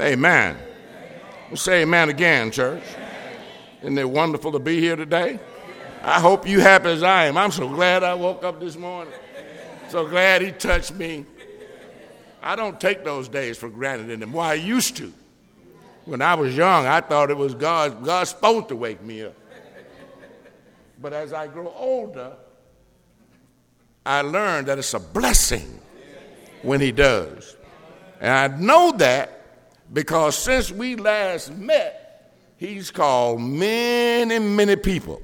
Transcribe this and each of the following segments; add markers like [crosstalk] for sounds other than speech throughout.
Amen. We'll say amen again, church. Isn't it wonderful to be here today? I hope you happy as I am. I'm so glad I woke up this morning. So glad he touched me. I don't take those days for granted anymore. I used to. When I was young, I thought it was God, God's supposed to wake me up. But as I grow older, I learned that it's a blessing when he does. And I know that because since we last met, he's called many, many people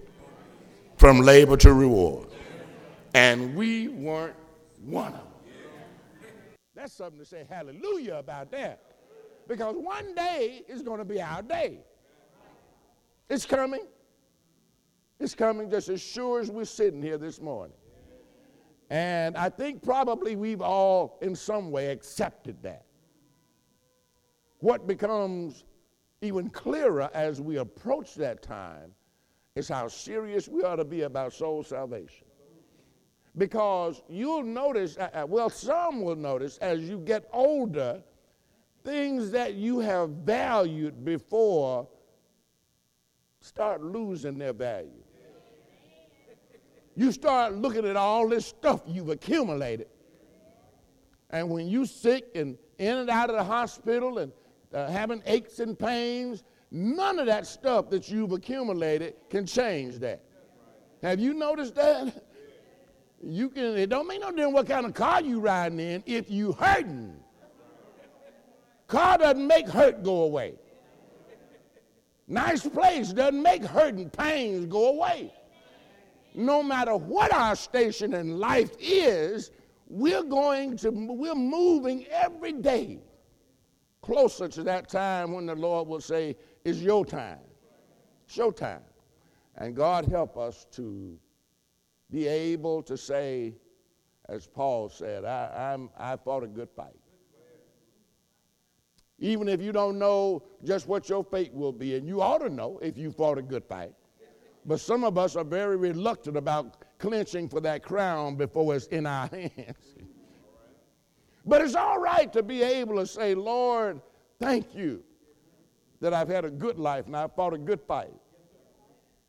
from labor to reward. And we weren't one of them. That's something to say hallelujah about that. Because one day is going to be our day. It's coming. It's coming just as sure as we're sitting here this morning. And I think probably we've all, in some way, accepted that. What becomes even clearer as we approach that time is how serious we ought to be about soul salvation. Because you'll notice, uh, uh, well, some will notice as you get older, things that you have valued before start losing their value. You start looking at all this stuff you've accumulated. And when you're sick and in and out of the hospital and uh, having aches and pains, none of that stuff that you've accumulated can change that. Have you noticed that? You can. It don't make no difference what kind of car you riding in if you hurting. Car doesn't make hurt go away. Nice place doesn't make hurt and pains go away. No matter what our station in life is, we're going to, we're moving every day closer to that time when the Lord will say, It's your time. It's your time. And God help us to be able to say, as Paul said, I, I'm, I fought a good fight. Even if you don't know just what your fate will be, and you ought to know if you fought a good fight. But some of us are very reluctant about clenching for that crown before it's in our [laughs] hands. But it's all right to be able to say, Lord, thank you that I've had a good life and I fought a good fight.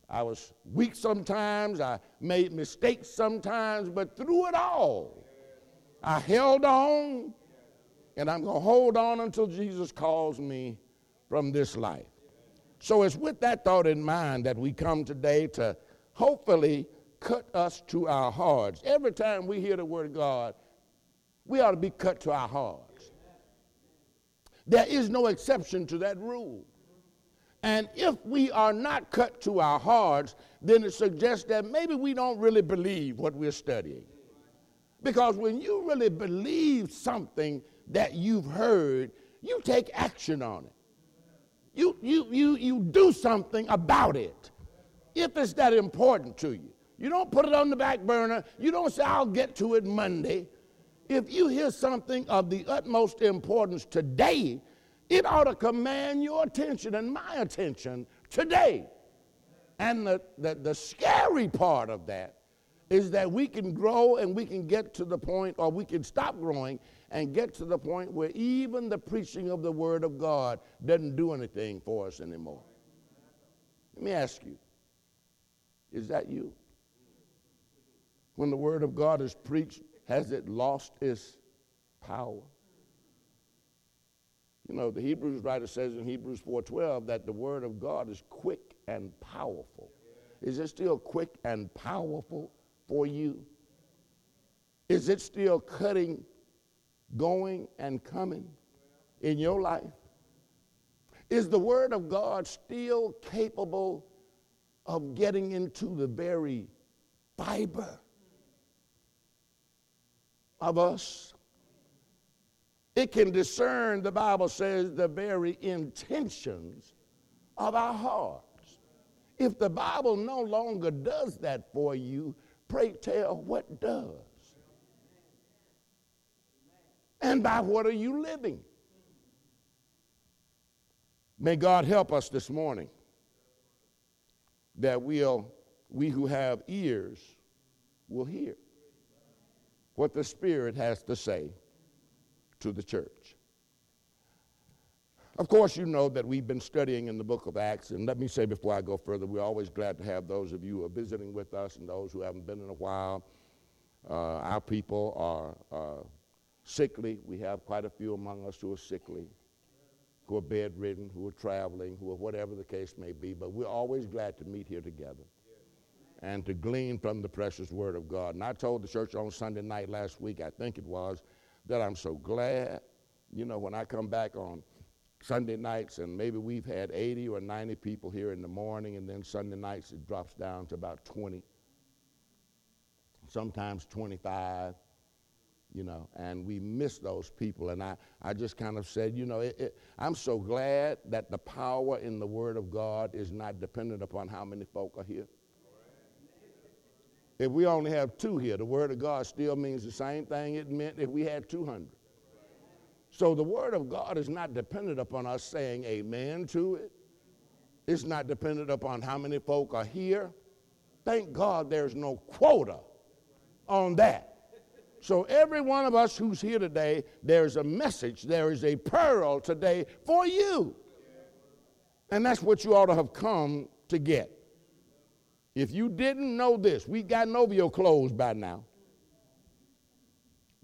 I was weak sometimes, I made mistakes sometimes, but through it all, I held on and I'm going to hold on until Jesus calls me from this life. So it's with that thought in mind that we come today to hopefully cut us to our hearts. Every time we hear the word of God, we ought to be cut to our hearts. There is no exception to that rule. And if we are not cut to our hearts, then it suggests that maybe we don't really believe what we're studying. Because when you really believe something that you've heard, you take action on it. You, you, you, you do something about it if it's that important to you. You don't put it on the back burner. You don't say, I'll get to it Monday. If you hear something of the utmost importance today, it ought to command your attention and my attention today. And the, the, the scary part of that is that we can grow and we can get to the point, or we can stop growing and get to the point where even the preaching of the Word of God doesn't do anything for us anymore. Let me ask you is that you? When the Word of God is preached, has it lost its power? You know, the Hebrews writer says in Hebrews 4:12 that the word of God is quick and powerful. Is it still quick and powerful for you? Is it still cutting, going and coming in your life? Is the word of God still capable of getting into the very fiber of us? It can discern, the Bible says, the very intentions of our hearts. If the Bible no longer does that for you, pray tell what does? And by what are you living? May God help us this morning that we'll, we who have ears will hear what the Spirit has to say to the church. Of course, you know that we've been studying in the book of Acts, and let me say before I go further, we're always glad to have those of you who are visiting with us and those who haven't been in a while. Uh, our people are uh, sickly. We have quite a few among us who are sickly, who are bedridden, who are traveling, who are whatever the case may be, but we're always glad to meet here together and to glean from the precious Word of God. And I told the church on Sunday night last week, I think it was, that I'm so glad, you know, when I come back on Sunday nights, and maybe we've had 80 or 90 people here in the morning, and then Sunday nights it drops down to about 20, sometimes 25, you know, and we miss those people. And I, I just kind of said, you know, it, it, I'm so glad that the power in the Word of God is not dependent upon how many folk are here. If we only have two here, the Word of God still means the same thing it meant if we had 200. So the Word of God is not dependent upon us saying amen to it. It's not dependent upon how many folk are here. Thank God there's no quota on that. So every one of us who's here today, there's a message, there is a pearl today for you. And that's what you ought to have come to get. If you didn't know this, we've gotten over your clothes by now.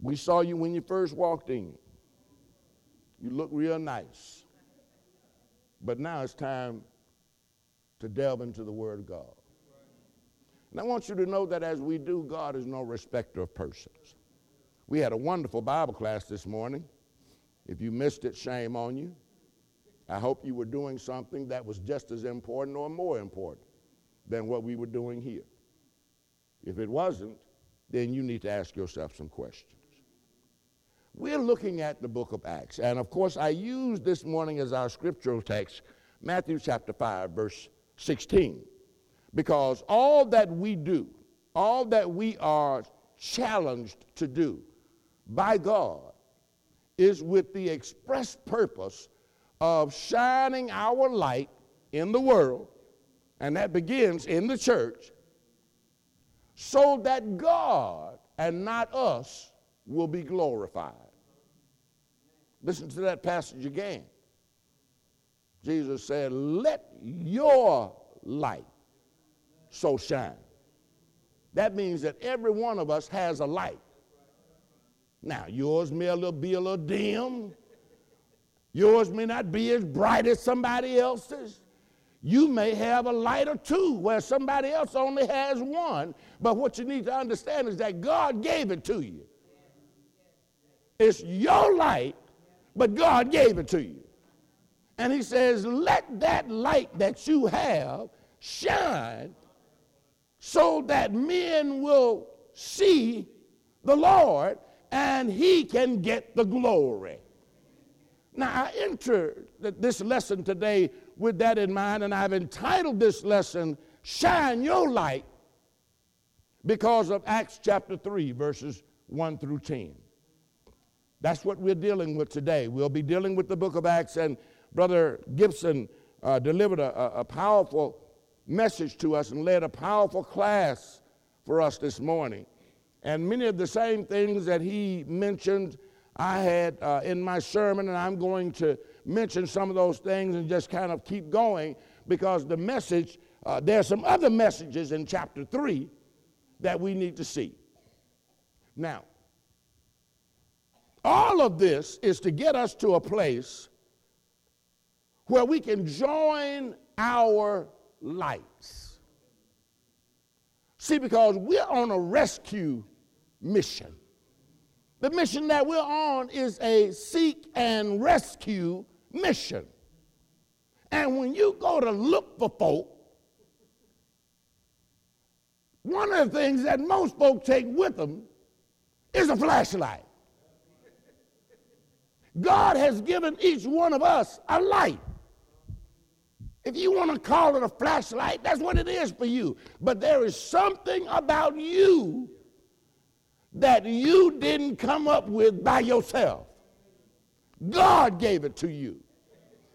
We saw you when you first walked in. You look real nice. But now it's time to delve into the Word of God. And I want you to know that as we do, God is no respecter of persons. We had a wonderful Bible class this morning. If you missed it, shame on you. I hope you were doing something that was just as important or more important than what we were doing here. If it wasn't, then you need to ask yourself some questions. We're looking at the book of Acts. And of course, I use this morning as our scriptural text Matthew chapter 5, verse 16. Because all that we do, all that we are challenged to do by God, is with the express purpose of shining our light in the world, and that begins in the church, so that God and not us will be glorified. Listen to that passage again. Jesus said, Let your light so shine. That means that every one of us has a light. Now, yours may a little, be a little dim. Yours may not be as bright as somebody else's. You may have a light or two where somebody else only has one. But what you need to understand is that God gave it to you. It's your light, but God gave it to you. And he says, let that light that you have shine so that men will see the Lord and he can get the glory. Now, I entered this lesson today with that in mind, and I've entitled this lesson, Shine Your Light, because of Acts chapter 3, verses 1 through 10. That's what we're dealing with today. We'll be dealing with the book of Acts, and Brother Gibson uh, delivered a, a powerful message to us and led a powerful class for us this morning. And many of the same things that he mentioned, I had uh, in my sermon, and I'm going to mention some of those things and just kind of keep going because the message, uh, there are some other messages in chapter 3 that we need to see. Now, all of this is to get us to a place where we can join our lights. See, because we're on a rescue mission. The mission that we're on is a seek and rescue mission. And when you go to look for folk, one of the things that most folk take with them is a flashlight. God has given each one of us a light. If you want to call it a flashlight, that's what it is for you. But there is something about you that you didn't come up with by yourself. God gave it to you.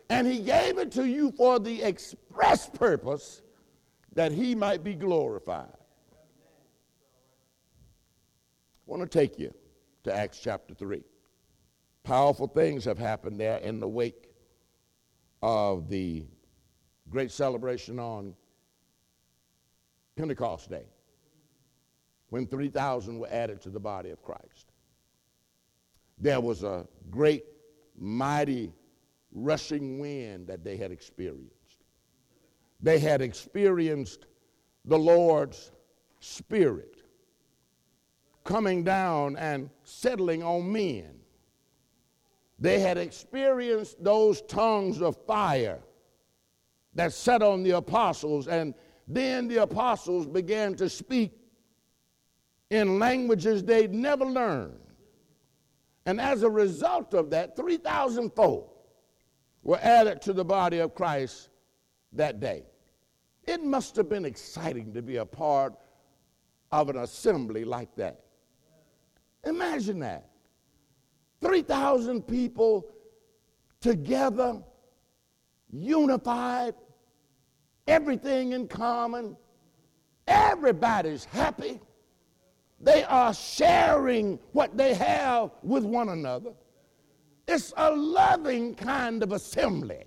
And He gave it to you for the express purpose that He might be glorified. I want to take you to Acts chapter 3. Powerful things have happened there in the wake of the great celebration on Pentecost Day when 3,000 were added to the body of Christ. There was a great, mighty, rushing wind that they had experienced. They had experienced the Lord's Spirit coming down and settling on men. They had experienced those tongues of fire that set on the apostles, and then the apostles began to speak in languages they'd never learned. And as a result of that, 3,000 folk were added to the body of Christ that day. It must have been exciting to be a part of an assembly like that. Imagine that. 3,000 people together, unified, everything in common. Everybody's happy. They are sharing what they have with one another. It's a loving kind of assembly.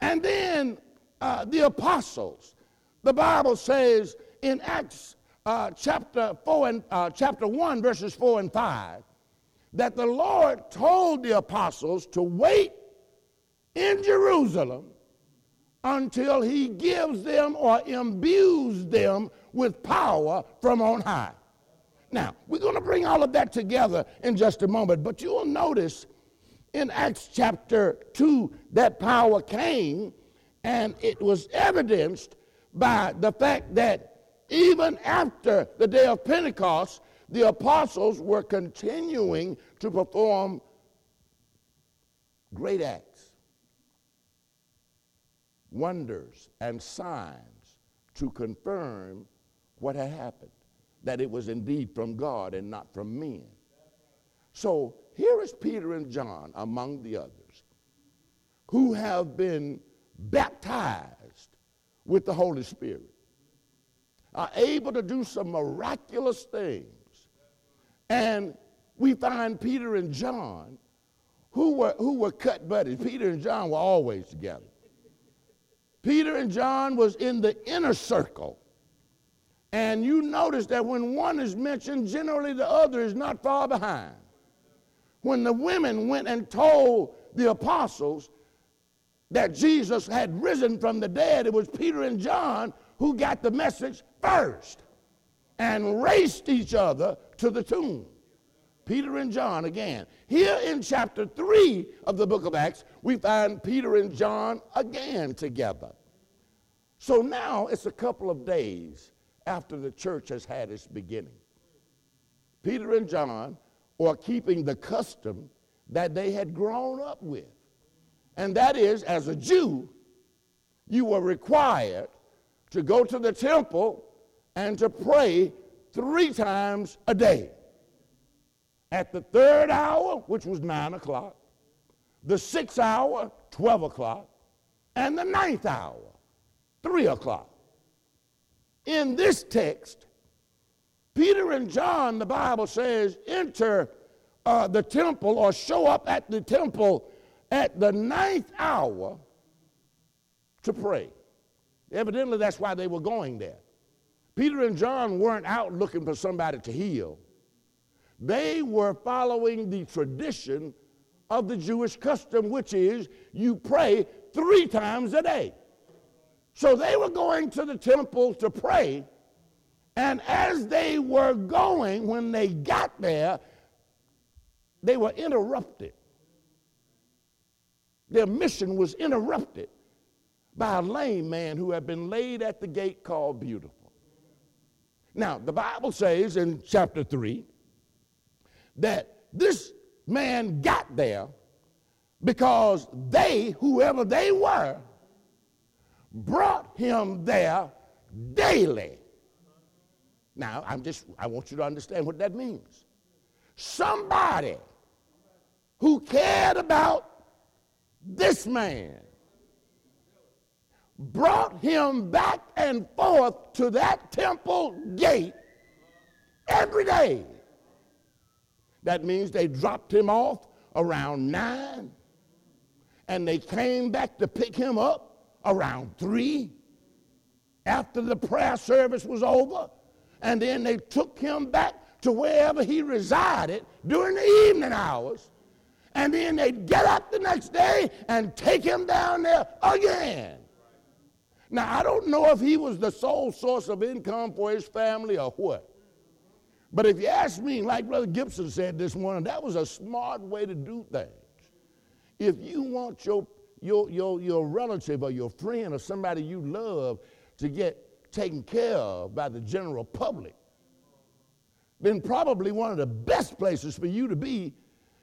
And then uh, the apostles, the Bible says in Acts uh, chapter 4 and uh, chapter 1, verses 4 and 5, that the Lord told the apostles to wait in Jerusalem until he gives them or imbues them with power from on high. Now, we're going to bring all of that together in just a moment, but you'll notice in Acts chapter 2 that power came and it was evidenced by the fact that even after the day of Pentecost, the apostles were continuing to perform great acts, wonders, and signs to confirm what had happened that it was indeed from God and not from men. So here is Peter and John among the others who have been baptized with the Holy Spirit, are able to do some miraculous things. And we find Peter and John who were, who were cut buddies. Peter and John were always together. Peter and John was in the inner circle and you notice that when one is mentioned, generally the other is not far behind. When the women went and told the apostles that Jesus had risen from the dead, it was Peter and John who got the message first and raced each other to the tomb. Peter and John again. Here in chapter 3 of the book of Acts, we find Peter and John again together. So now it's a couple of days after the church has had its beginning. Peter and John are keeping the custom that they had grown up with. And that is, as a Jew, you were required to go to the temple and to pray three times a day. At the third hour, which was nine o'clock, the sixth hour, 12 o'clock, and the ninth hour, three o'clock in this text, Peter and John, the Bible says, enter uh, the temple or show up at the temple at the ninth hour to pray. Evidently, that's why they were going there. Peter and John weren't out looking for somebody to heal, they were following the tradition of the Jewish custom, which is you pray three times a day. So they were going to the temple to pray. And as they were going, when they got there, they were interrupted. Their mission was interrupted by a lame man who had been laid at the gate called Beautiful. Now, the Bible says in chapter 3 that this man got there because they, whoever they were, brought him there daily. Now, I'm just, I want you to understand what that means. Somebody who cared about this man brought him back and forth to that temple gate every day. That means they dropped him off around nine And they came back to pick him up around 3 after the prayer service was over. And then they took him back to wherever he resided during the evening hours. And then they'd get up the next day and take him down there again. Now, I don't know if he was the sole source of income for his family or what. But if you ask me, like Brother Gibson said this morning, that was a smart way to do things. If you want your, your, your, your relative or your friend or somebody you love to get taken care of by the general public, then probably one of the best places for you to be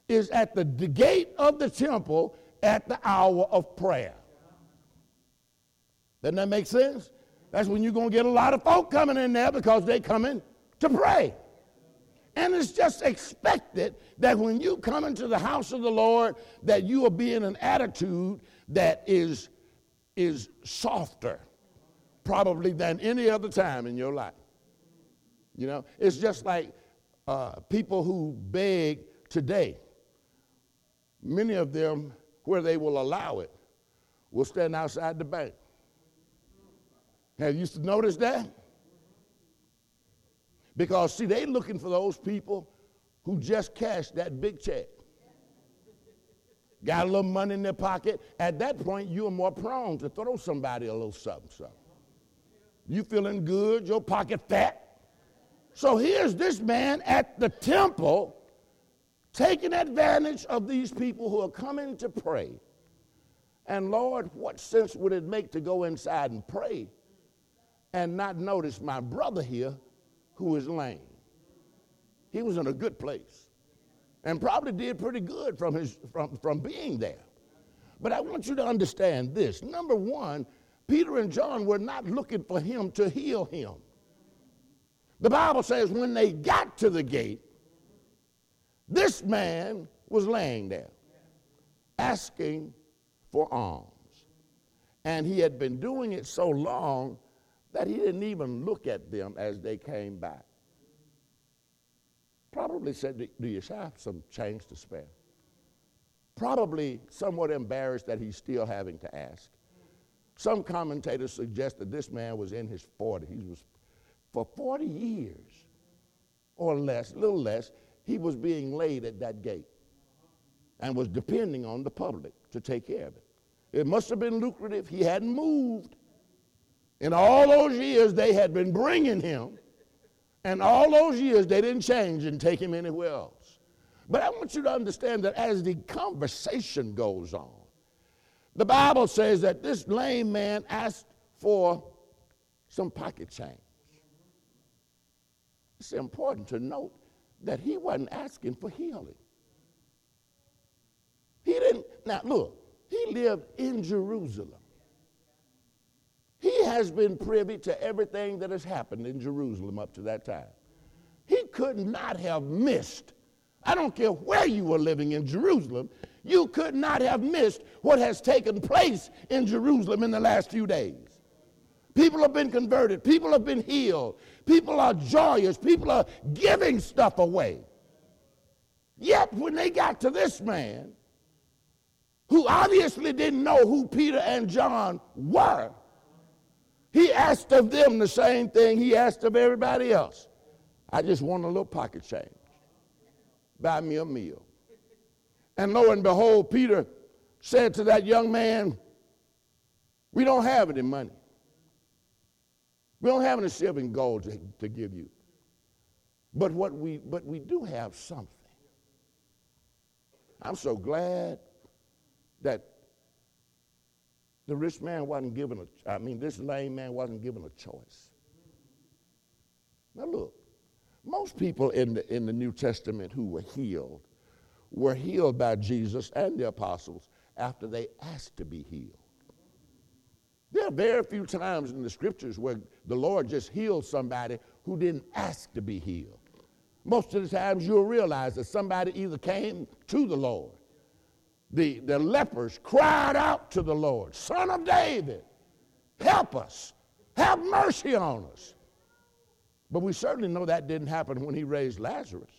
is at the, gate of the temple at the hour of prayer. Doesn't that make sense? That's when you're going to get a lot of folk coming in there because they're coming to pray. And it's just expected that when you come into the house of the Lord, that you will be in an attitude that is, is softer, probably than any other time in your life. You know, it's just like uh, people who beg today. Many of them, where they will allow it, will stand outside the bank have you noticed that? Because, see, they looking for those people who just cashed that big check. Got a little money in their pocket. At that point, you are more prone to throw somebody a little something, something. You feeling good, your pocket fat. So here's this man at the temple taking advantage of these people who are coming to pray. And Lord, what sense would it make to go inside and pray and not notice my brother here who is lame. He was in a good place and probably did pretty good from, his, from, from being there. But I want you to understand this. Number one, Peter and John were not looking for him to heal him. The Bible says when they got to the gate, this man was laying there asking for alms. And he had been doing it so long that he didn't even look at them as they came back. Probably said, Do you have some change to spare? Probably somewhat embarrassed that he's still having to ask. Some commentators suggest that this man was in his 40s. He was for 40 years or less, a little less, he was being laid at that gate and was depending on the public to take care of it. It must have been lucrative. He hadn't moved. In all those years, they had been bringing him, and all those years, they didn't change and take him anywhere else. But I want you to understand that as the conversation goes on, the Bible says that this lame man asked for some pocket change. It's important to note that he wasn't asking for healing. He didn't, now look, he lived in Jerusalem. He has been privy to everything that has happened in Jerusalem up to that time. He could not have missed, I don't care where you were living in Jerusalem, you could not have missed what has taken place in Jerusalem in the last few days. People have been converted, people have been healed, people are joyous, people are giving stuff away. Yet, when they got to this man, who obviously didn't know who Peter and John were, he asked of them the same thing he asked of everybody else. I just want a little pocket change. Buy me a meal. And lo and behold, Peter said to that young man, We don't have any money. We don't have any silver and gold to, to give you. But what we but we do have something. I'm so glad that the rich man wasn't given a, I mean, this lame man wasn't given a choice. Now look, most people in the, in the New Testament who were healed were healed by Jesus and the apostles after they asked to be healed. There are very few times in the scriptures where the Lord just healed somebody who didn't ask to be healed. Most of the times you'll realize that somebody either came to the Lord the, the lepers cried out to the Lord, Son of David, help us, have mercy on us. But we certainly know that didn't happen when he raised Lazarus.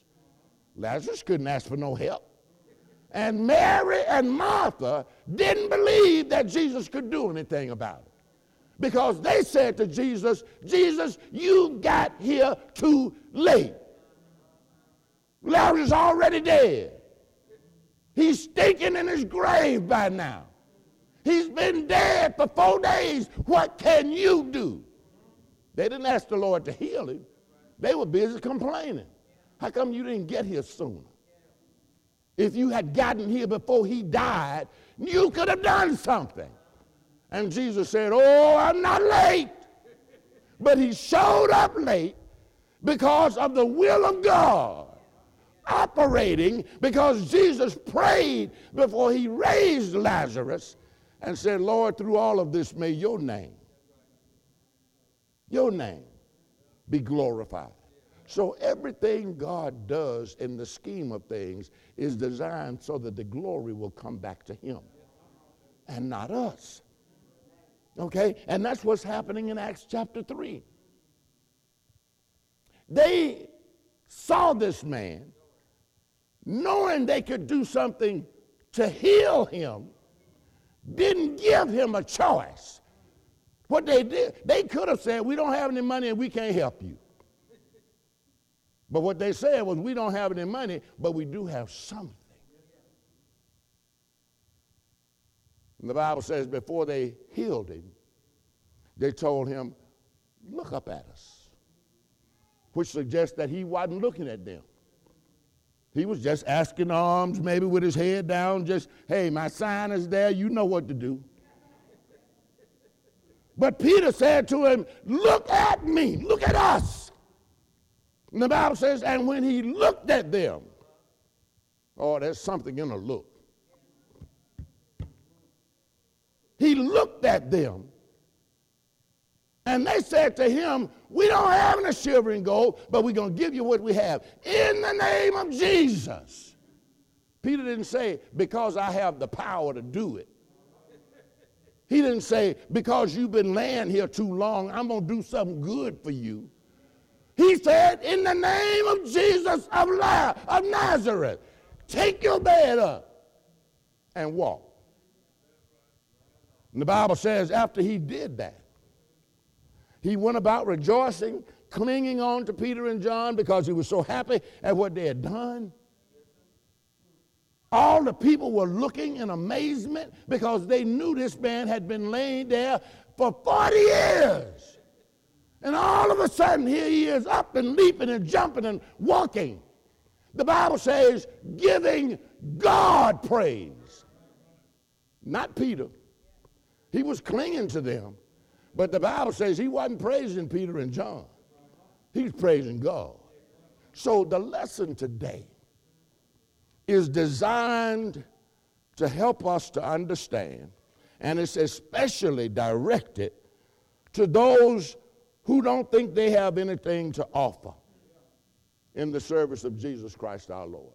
Lazarus couldn't ask for no help. And Mary and Martha didn't believe that Jesus could do anything about it. Because they said to Jesus, Jesus, you got here too late. Lazarus is already dead. He's stinking in his grave by now. He's been dead for four days. What can you do? They didn't ask the Lord to heal him. They were busy complaining. How come you didn't get here sooner? If you had gotten here before he died, you could have done something. And Jesus said, Oh, I'm not late. But he showed up late because of the will of God operating because Jesus prayed before he raised Lazarus and said, Lord, through all of this, may your name, your name be glorified. So everything God does in the scheme of things is designed so that the glory will come back to him and not us. Okay? And that's what's happening in Acts chapter 3. They saw this man knowing they could do something to heal him, didn't give him a choice. What they did, they could have said, We don't have any money and we can't help you. But what they said was, We don't have any money, but we do have something. And the Bible says, before they healed him, they told him, Look up at us, which suggests that he wasn't looking at them. He was just asking arms, maybe with his head down, just, hey, my sign is there, you know what to do. But Peter said to him, Look at me, look at us. And the Bible says, and when he looked at them, oh, there's something in a look. He looked at them and they said to him, We don't have any silver and gold, but we're going to give you what we have. In the name of Jesus. Peter didn't say, Because I have the power to do it. He didn't say, Because you've been laying here too long, I'm going to do something good for you. He said, In the name of Jesus of, La- of Nazareth, take your bed up and walk. And the Bible says, after he did that, he went about rejoicing, clinging on to Peter and John because he was so happy at what they had done. All the people were looking in amazement because they knew this man had been laying there for 40 years. And all of a sudden, here he is up and leaping and jumping and walking. The Bible says, giving God praise. Not Peter. He was clinging to them. But the Bible says he wasn't praising Peter and John, he's praising God. So the lesson today is designed to help us to understand, and it's especially directed to those who don't think they have anything to offer in the service of Jesus Christ our Lord.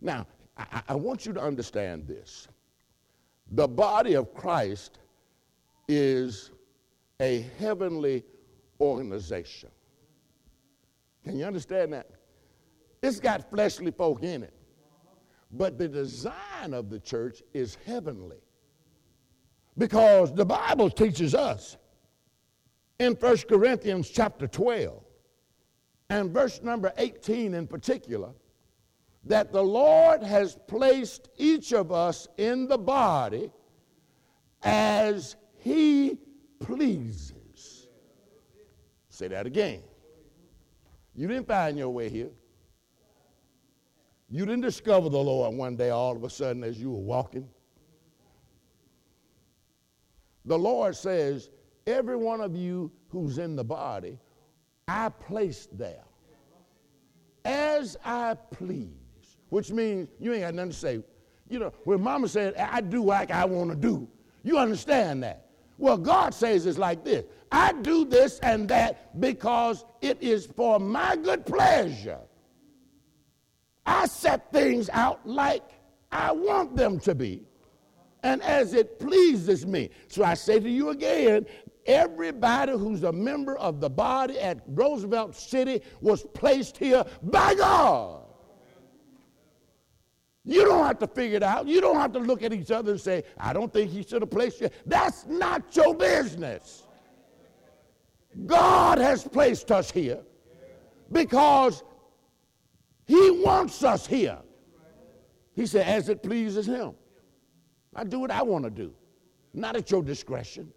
Now, I, I want you to understand this. The body of Christ is a heavenly organization. Can you understand that? It's got fleshly folk in it. But the design of the church is heavenly. Because the Bible teaches us in 1 Corinthians chapter 12 and verse number 18 in particular that the Lord has placed each of us in the body as he pleases. Say that again. You didn't find your way here. You didn't discover the Lord one day all of a sudden as you were walking. The Lord says, every one of you who's in the body, I placed there as I please, which means you ain't got nothing to say. You know, when mama said, I do like I want to do, you understand that. Well, God says it's like this I do this and that because it is for my good pleasure. I set things out like I want them to be and as it pleases me. So I say to you again everybody who's a member of the body at Roosevelt City was placed here by God. You don't have to figure it out. You don't have to look at each other and say, I don't think he should have placed you. That's not your business. God has placed us here because he wants us here. He said, as it pleases him. I do what I want to do, not at your discretion.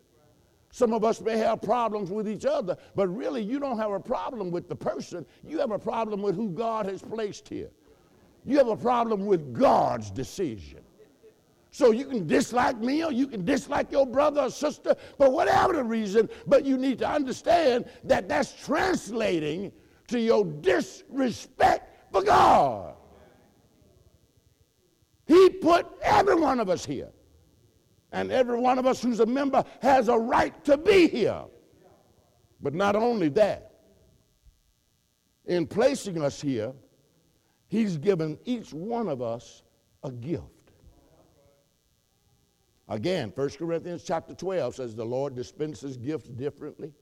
Some of us may have problems with each other, but really you don't have a problem with the person. You have a problem with who God has placed here. You have a problem with God's decision. So you can dislike me or you can dislike your brother or sister for whatever the reason, but you need to understand that that's translating to your disrespect for God. He put every one of us here. And every one of us who's a member has a right to be here. But not only that, in placing us here, He's given each one of us a gift. Again, 1 Corinthians chapter 12 says the Lord dispenses gifts differently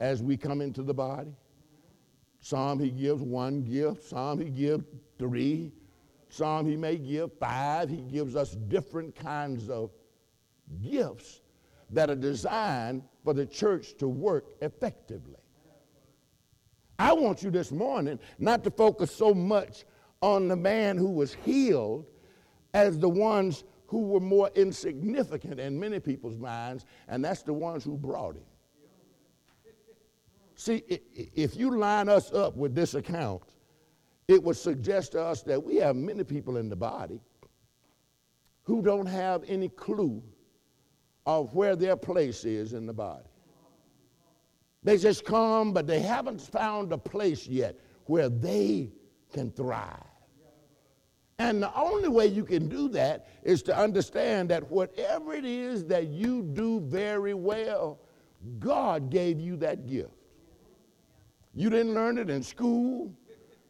as we come into the body. Some he gives one gift, some he gives three, some he may give five. He gives us different kinds of gifts that are designed for the church to work effectively. I want you this morning not to focus so much on the man who was healed as the ones who were more insignificant in many people's minds, and that's the ones who brought him. See, if you line us up with this account, it would suggest to us that we have many people in the body who don't have any clue of where their place is in the body. They just come, but they haven't found a place yet where they can thrive. And the only way you can do that is to understand that whatever it is that you do very well, God gave you that gift. You didn't learn it in school.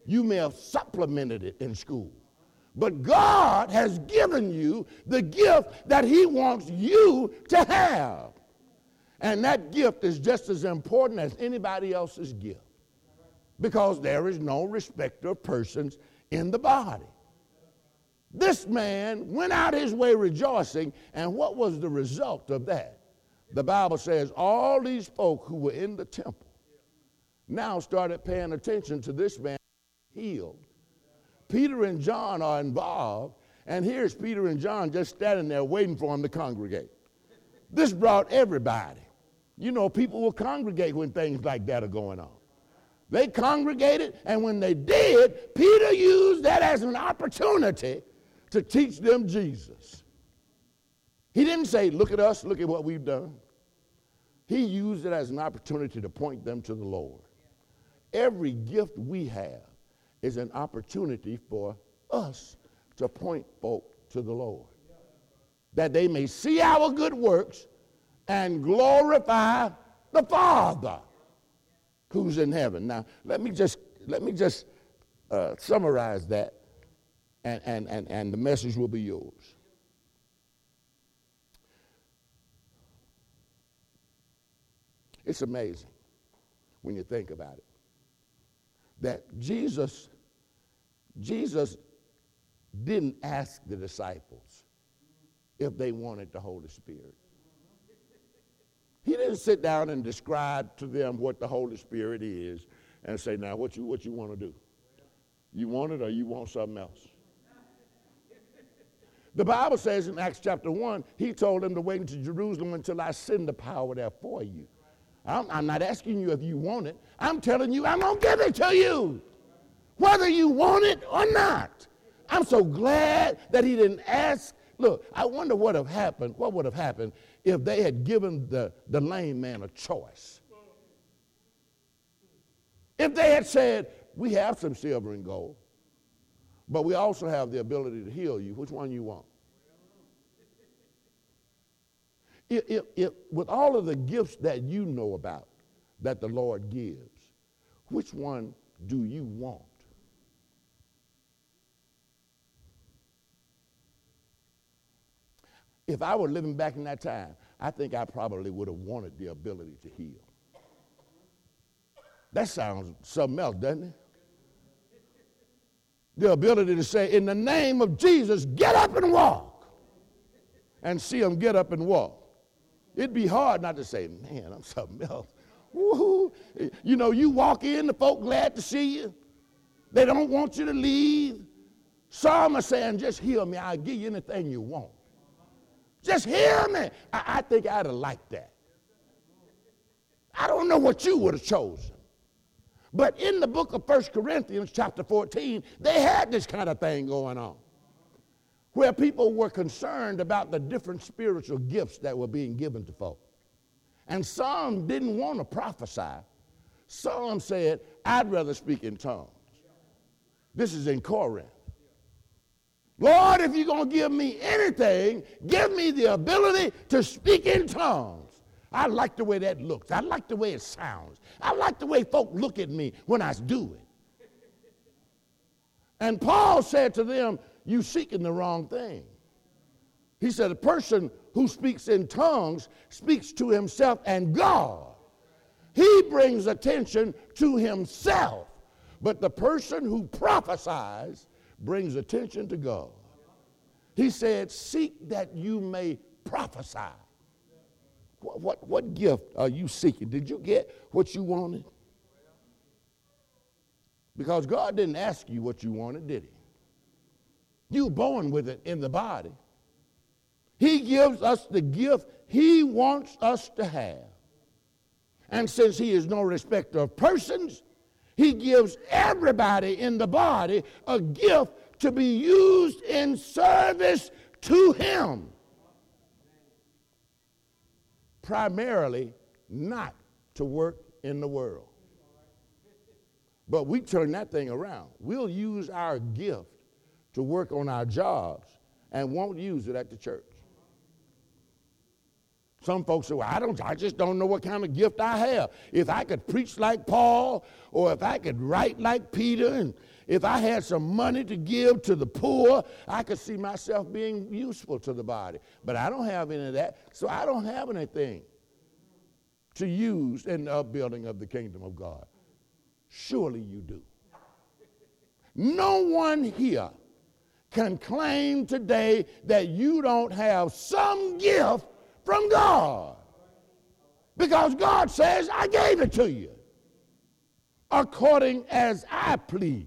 You may have supplemented it in school. But God has given you the gift that He wants you to have. And that gift is just as important as anybody else's gift because there is no respecter of persons in the body. This man went out his way rejoicing, and what was the result of that? The Bible says all these folk who were in the temple now started paying attention to this man healed. Peter and John are involved, and here's Peter and John just standing there waiting for him to congregate. This brought everybody. You know, people will congregate when things like that are going on. They congregated, and when they did, Peter used that as an opportunity to teach them Jesus. He didn't say, Look at us, look at what we've done. He used it as an opportunity to point them to the Lord. Every gift we have is an opportunity for us to point folk to the Lord, that they may see our good works and glorify the Father who's in heaven. Now, let me just let me just uh, summarize that, and, and, and, and the message will be yours. It's amazing when you think about it that Jesus, Jesus didn't ask the disciples if they wanted the Holy Spirit. He didn't sit down and describe to them what the Holy Spirit is and say, now what you what you want to do? You want it or you want something else? The Bible says in Acts chapter 1, he told them to wait into Jerusalem until I send the power there for you. I'm, I'm not asking you if you want it. I'm telling you, I'm going to give it to you, whether you want it or not. I'm so glad that he didn't ask. Look, I wonder what have happened, what would have happened if they had given the, the lame man a choice. If they had said, we have some silver and gold, but we also have the ability to heal you, which one you want? If, if, if, with all of the gifts that you know about that the Lord gives, which one do you want? If I were living back in that time, I think I probably would have wanted the ability to heal. That sounds something else, doesn't it? the ability to say, in the name of Jesus, get up and walk. And see them get up and walk. It'd be hard not to say, man, I'm something else. Woo-hoo. You know, you walk in, the folk glad to see you. They don't want you to leave. Some are saying, just heal me. I'll give you anything you want. Just hear me. I, I think I'd have liked that. I don't know what you would have chosen. But in the book of First Corinthians, chapter 14, they had this kind of thing going on where people were concerned about the different spiritual gifts that were being given to folk. And some didn't want to prophesy. Some said, I'd rather speak in tongues. This is in Corinth. Lord, if you're going to give me anything, give me the ability to speak in tongues. I like the way that looks. I like the way it sounds. I like the way folk look at me when I do it. And Paul said to them, You seeking the wrong thing. He said, A person who speaks in tongues speaks to himself and God. He brings attention to himself. But the person who prophesies brings attention to God. He said, Seek that you may prophesy. What, what, what gift are you seeking? Did you get what you wanted? Because God didn't ask you what you wanted, did He? You were born with it in the body. He gives us the gift He wants us to have. And since He is no respecter of persons, He gives everybody in the body a gift to be used in service to Him primarily not to work in the world. But we turn that thing around. We'll use our gift to work on our jobs and won't use it at the church. Some folks say, well, I don't, I just don't know what kind of gift I have. If I could preach like Paul, or if I could write like Peter, and if I had some money to give to the poor, I could see myself being useful to the body. But I don't have any of that, so I don't have anything to use in the upbuilding of the kingdom of God. Surely you do. No one here can claim today that you don't have some gift from God. Because God says, I gave it to you according as I please.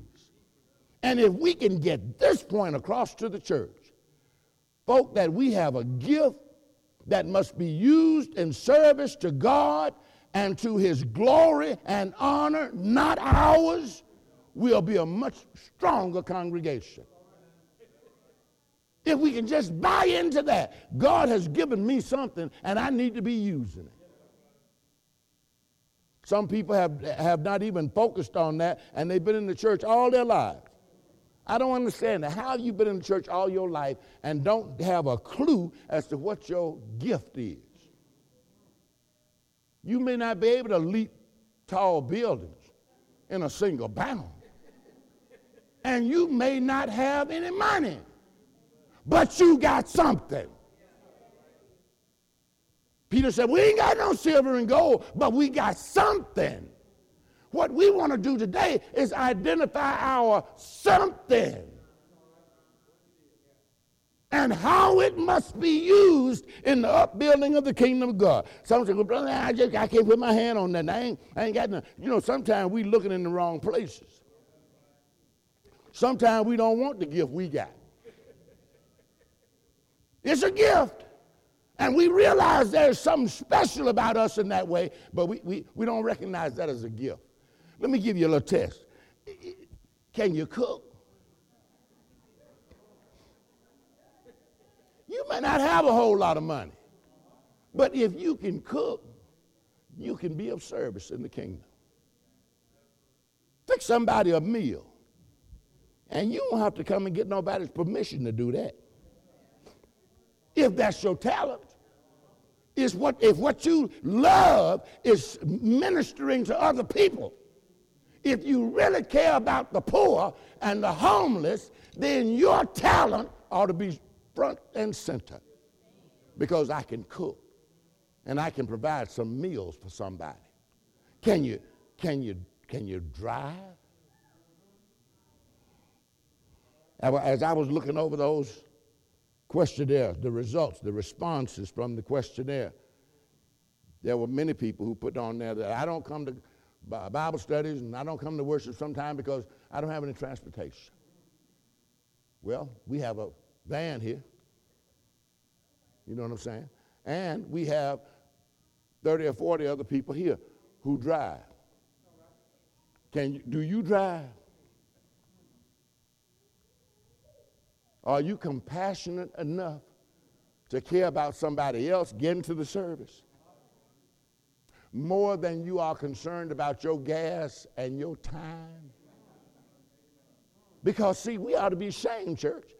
And if we can get this point across to the church, folk, that we have a gift that must be used in service to God and to his glory and honor, not ours, we'll be a much stronger congregation. If we can just buy into that, God has given me something and I need to be using it. Some people have, have not even focused on that and they've been in the church all their lives. I don't understand that. How have you been in the church all your life and don't have a clue as to what your gift is? You may not be able to leap tall buildings in a single bound. And you may not have any money, but you got something. Peter said, We ain't got no silver and gold, but we got something. What we want to do today is identify our something and how it must be used in the upbuilding of the kingdom of God. Some say, well, brother, I just I can't put my hand on that. I ain't, I ain't got no. You know, sometimes we looking in the wrong places. Sometimes we don't want the gift we got. It's a gift. And we realize there's something special about us in that way, but we, we, we don't recognize that as a gift. Let me give you a little test. Can you cook? You may not have a whole lot of money, but if you can cook, you can be of service in the kingdom. Fix somebody a meal, and you don't have to come and get nobody's permission to do that. If that's your talent, is what if what you love is ministering to other people if you really care about the poor and the homeless, then your talent ought to be front and center. Because I can cook and I can provide some meals for somebody. Can you, can you, can you drive? as I was looking over those questionnaires, the results, the responses from the questionnaire, there were many people who put on there that I don't come to Bible studies and I don't come to worship sometime because I don't have any transportation. Well, we have a van here. You know what I'm saying? And we have 30 or 40 other people here who drive. Can you, do you drive? Are you compassionate enough to care about somebody else getting to the service? More than you are concerned about your gas and your time? Because, see, we ought to be ashamed, church.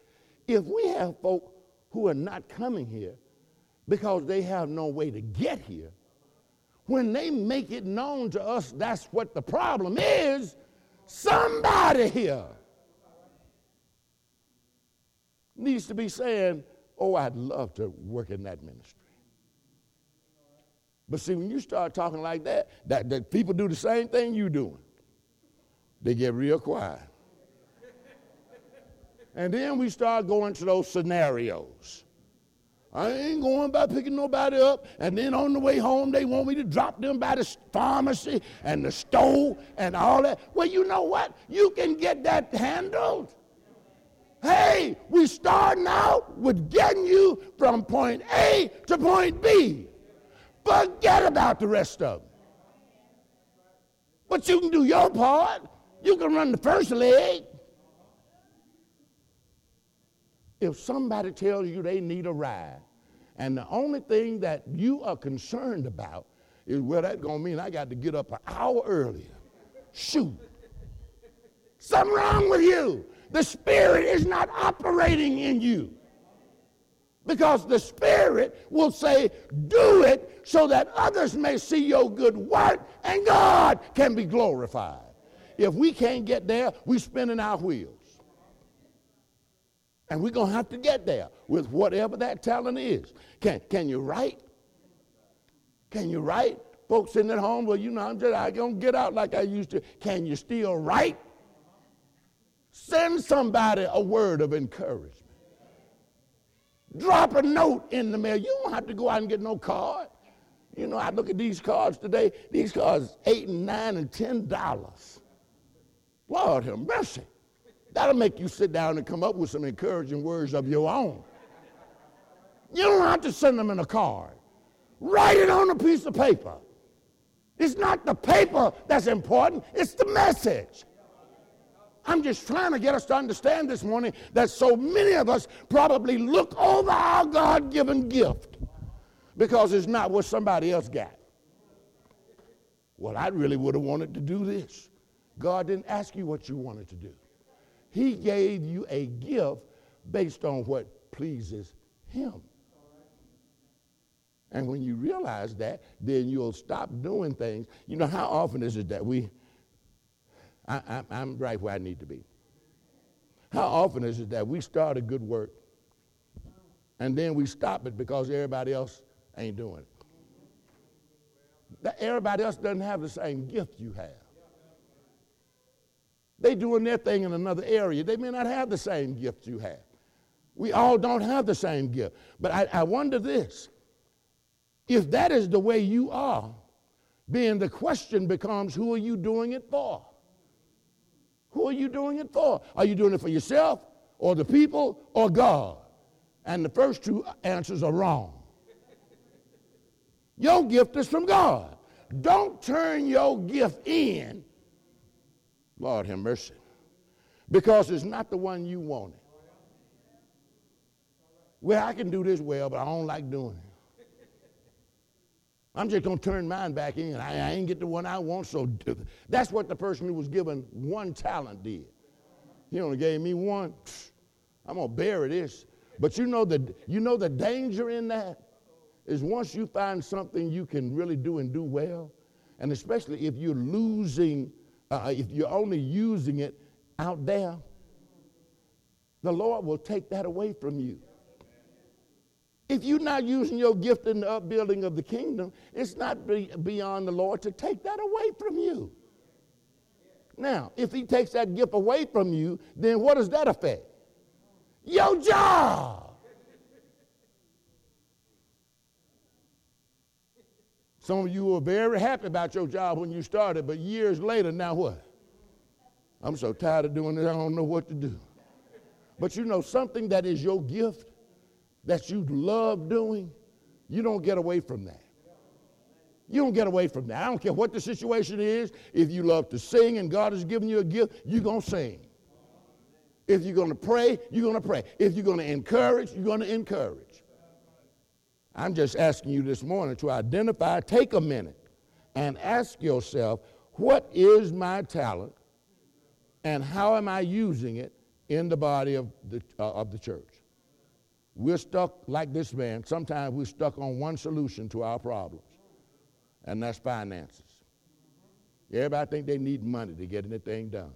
If we have folk who are not coming here because they have no way to get here, when they make it known to us that's what the problem is, somebody here needs to be saying, Oh, I'd love to work in that ministry. But see, when you start talking like that, that, that people do the same thing you're doing. They get real quiet. and then we start going to those scenarios. I ain't going by picking nobody up. And then on the way home, they want me to drop them by the pharmacy and the store and all that. Well, you know what? You can get that handled. Hey, we starting out with getting you from point A to point B. Forget about the rest of them. But you can do your part. You can run the first leg. If somebody tells you they need a ride, and the only thing that you are concerned about is, well, that's going to mean I got to get up an hour earlier. Shoot. Something wrong with you. The Spirit is not operating in you. Because the Spirit will say, do it so that others may see your good work and God can be glorified. If we can't get there, we're spinning our wheels. And we're going to have to get there with whatever that talent is. Can, can you write? Can you write? Folks sitting at home, well, you know, I'm just, I don't get out like I used to. Can you still write? Send somebody a word of encouragement. Drop a note in the mail. You don't have to go out and get no card. You know, I look at these cards today. These cards, eight and nine and ten dollars. Lord have mercy. That'll make you sit down and come up with some encouraging words of your own. You don't have to send them in a card. Write it on a piece of paper. It's not the paper that's important, it's the message. I'm just trying to get us to understand this morning that so many of us probably look over our God given gift because it's not what somebody else got. Well, I really would have wanted to do this. God didn't ask you what you wanted to do. He gave you a gift based on what pleases Him. And when you realize that, then you'll stop doing things. You know, how often is it that we, I, am right where I need to be. How often is it that we start a good work and then we stop it because everybody else ain't doing it? That everybody else doesn't have the same gift you have. They doing their thing in another area. They may not have the same gift you have. We all don't have the same gift. But I, I wonder this. If that is the way you are, then the question becomes who are you doing it for? Who are you doing it for? Are you doing it for yourself or the people or God? And the first two answers are wrong. Your gift is from God. Don't turn your gift in Lord have mercy. Because it's not the one you wanted. Well, I can do this well, but I don't like doing it. I'm just going to turn mine back in. I, I, ain't get the one I want, so that's what the person who was given one talent did. He only gave me one. I'm going to bury this. But you know, the, you know the danger in that is once you find something you can really do and do well, and especially if you're losing uh, if you're only using it out there, the Lord will take that away from you. If you're not using your gift in the upbuilding of the kingdom, it's not be beyond the Lord to take that away from you. Now, if He takes that gift away from you, then what does that affect? Your job. Some of you were very happy about your job when you started, but years later, now what? I'm so tired of doing it, I don't know what to do. But you know, something that is your gift, that you love doing, you don't get away from that. You don't get away from that. I don't care what the situation is. If you love to sing and God has given you a gift, you're going to sing. If you're going to pray, you're going to pray. If you're going to encourage, you're going to encourage. I'm just asking you this morning to identify, take a minute, and ask yourself, what is my talent and how am I using it in the body of the, uh, of the church? We're stuck like this man. Sometimes we're stuck on one solution to our problems and that's finances. Everybody think they need money to get anything done.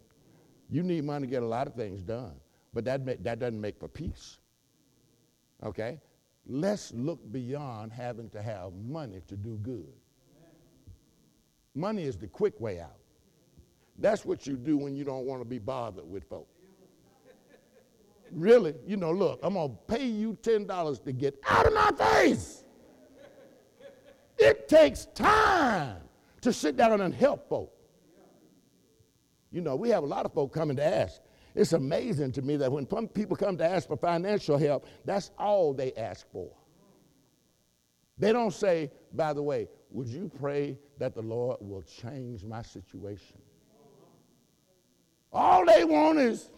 You need money to get a lot of things done, but that, that doesn't make for peace. Okay? Let's look beyond having to have money to do good. Money is the quick way out. That's what you do when you don't want to be bothered with folks. Really, you know, look, I'm going to pay you $10 to get out of my face. It takes time to sit down and help folk. You know, we have a lot of folk coming to ask. It's amazing to me that when people come to ask for financial help, that's all they ask for. They don't say, by the way, would you pray that the Lord will change my situation? All they want is,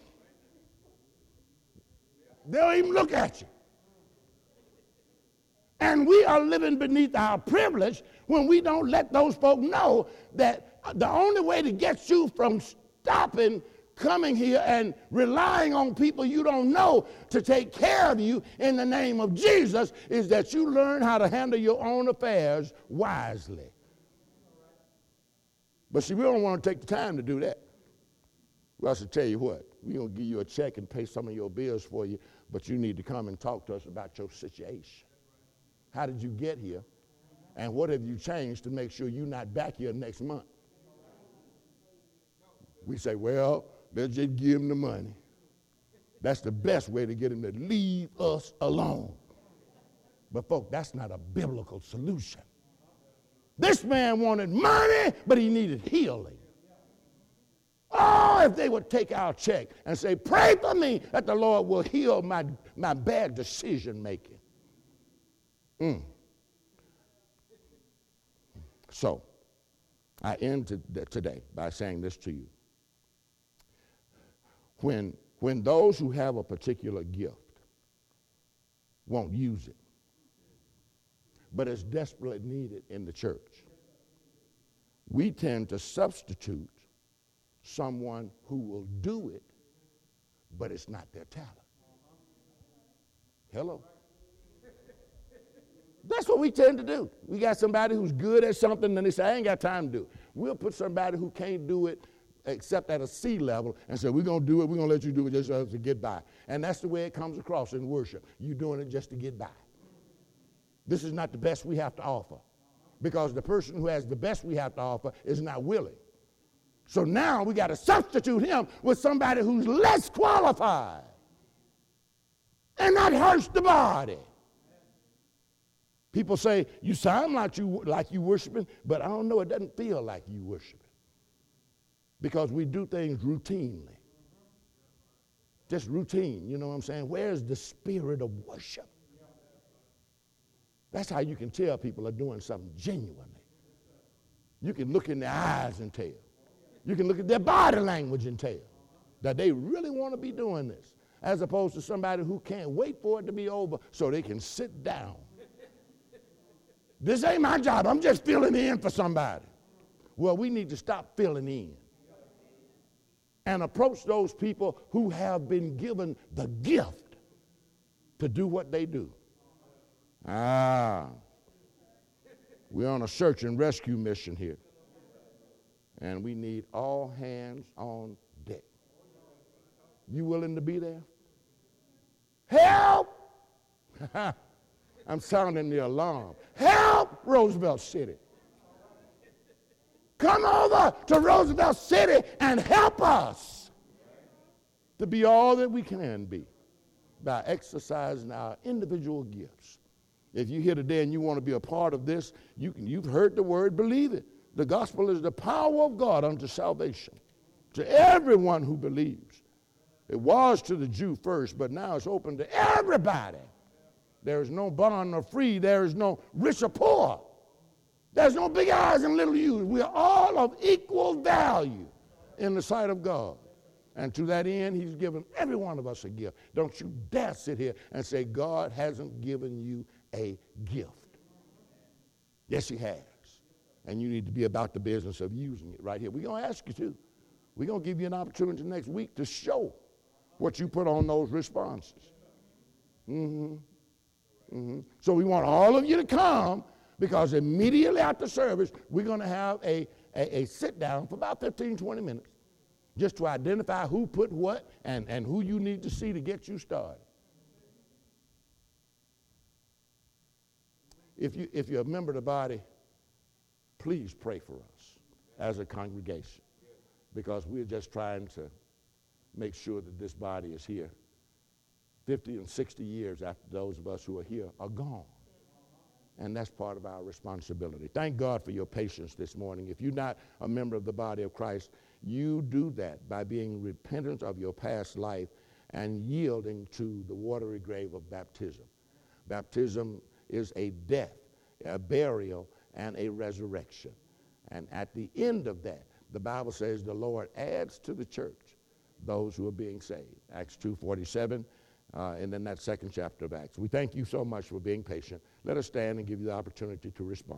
they don't even look at you. And we are living beneath our privilege when we don't let those folk know that the only way to get you from stopping coming here and relying on people you don't know to take care of you in the name of Jesus is that you learn how to handle your own affairs wisely. But see, we don't want to take the time to do that. Well, I should tell you what, we're going to give you a check and pay some of your bills for you, but you need to come and talk to us about your situation. How did you get here? And what have you changed to make sure you're not back here next month? We say, well, let's just give him the money. That's the best way to get him to leave us alone. But, folks, that's not a biblical solution. This man wanted money, but he needed healing. Oh, if they would take our check and say, Pray for me that the Lord will heal my, my bad decision making. Mm. So, I end today by saying this to you. When, when those who have a particular gift won't use it, but it's desperately needed in the church, we tend to substitute someone who will do it, but it's not their talent. Hello? That's what we tend to do. We got somebody who's good at something, and they say, I ain't got time to do it. We'll put somebody who can't do it except at a C level and say, We're going to do it, we're going to let you do it just to get by. And that's the way it comes across in worship. You're doing it just to get by. This is not the best we have to offer because the person who has the best we have to offer is not willing. So now we got to substitute him with somebody who's less qualified. And that hurts the body. People say, you sound like you, like you worshiping, but I don't know, it doesn't feel like you worshiping. Because we do things routinely. Just routine, you know what I'm saying? Where's the spirit of worship? That's how you can tell people are doing something genuinely. You can look in their eyes and tell. You can look at their body language and tell that they really want to be doing this, as opposed to somebody who can't wait for it to be over so they can sit down this ain't my job. I'm just filling in for somebody. Well, we need to stop filling in and approach those people who have been given the gift to do what they do. Ah, we're on a search and rescue mission here. And we need all hands on deck. You willing to be there? Help! [laughs] I'm sounding the alarm. Help Roosevelt City. Come over to Roosevelt City and help us to be all that we can be. by exercising our individual gifts. If you're here today and you want to be a part of this, you can, you've heard the word, believe it. The gospel is the power of God unto salvation to everyone who believes. It was to the Jew first, but now it's open to everybody. There is no bond or free. There is no rich or poor. There's no big eyes and little U's. We are all of equal value in the sight of God. And to that end, He's given every one of us a gift. Don't you dare sit here and say God hasn't given you a gift. Yes, He has. And you need to be about the business of using it right here. We're going to ask you to. We're going to give you an opportunity next week to show what you put on those responses. Mm-hmm. Mm-hmm. So we want all of you to come because immediately after service, we're going to have a, a, a, sit down for about 15, 20 minutes just to identify who put what and, and who you need to see to get you started. If, you, if you're a member of the body, please pray for us as a congregation because we're just trying to make sure that this body is here 50 and 60 years after those of us who are here are gone. And that's part of our responsibility. Thank God for your patience this morning. If you're not a member of the body of Christ, you do that by being repentant of your past life and yielding to the watery grave of baptism. Baptism is a death, a burial, and a resurrection. And at the end of that, the Bible says the Lord adds to the church those who are being saved. Acts 2.47, uh, and then that second chapter of Acts. We thank you so much for being patient. Let us stand and give you the opportunity to respond.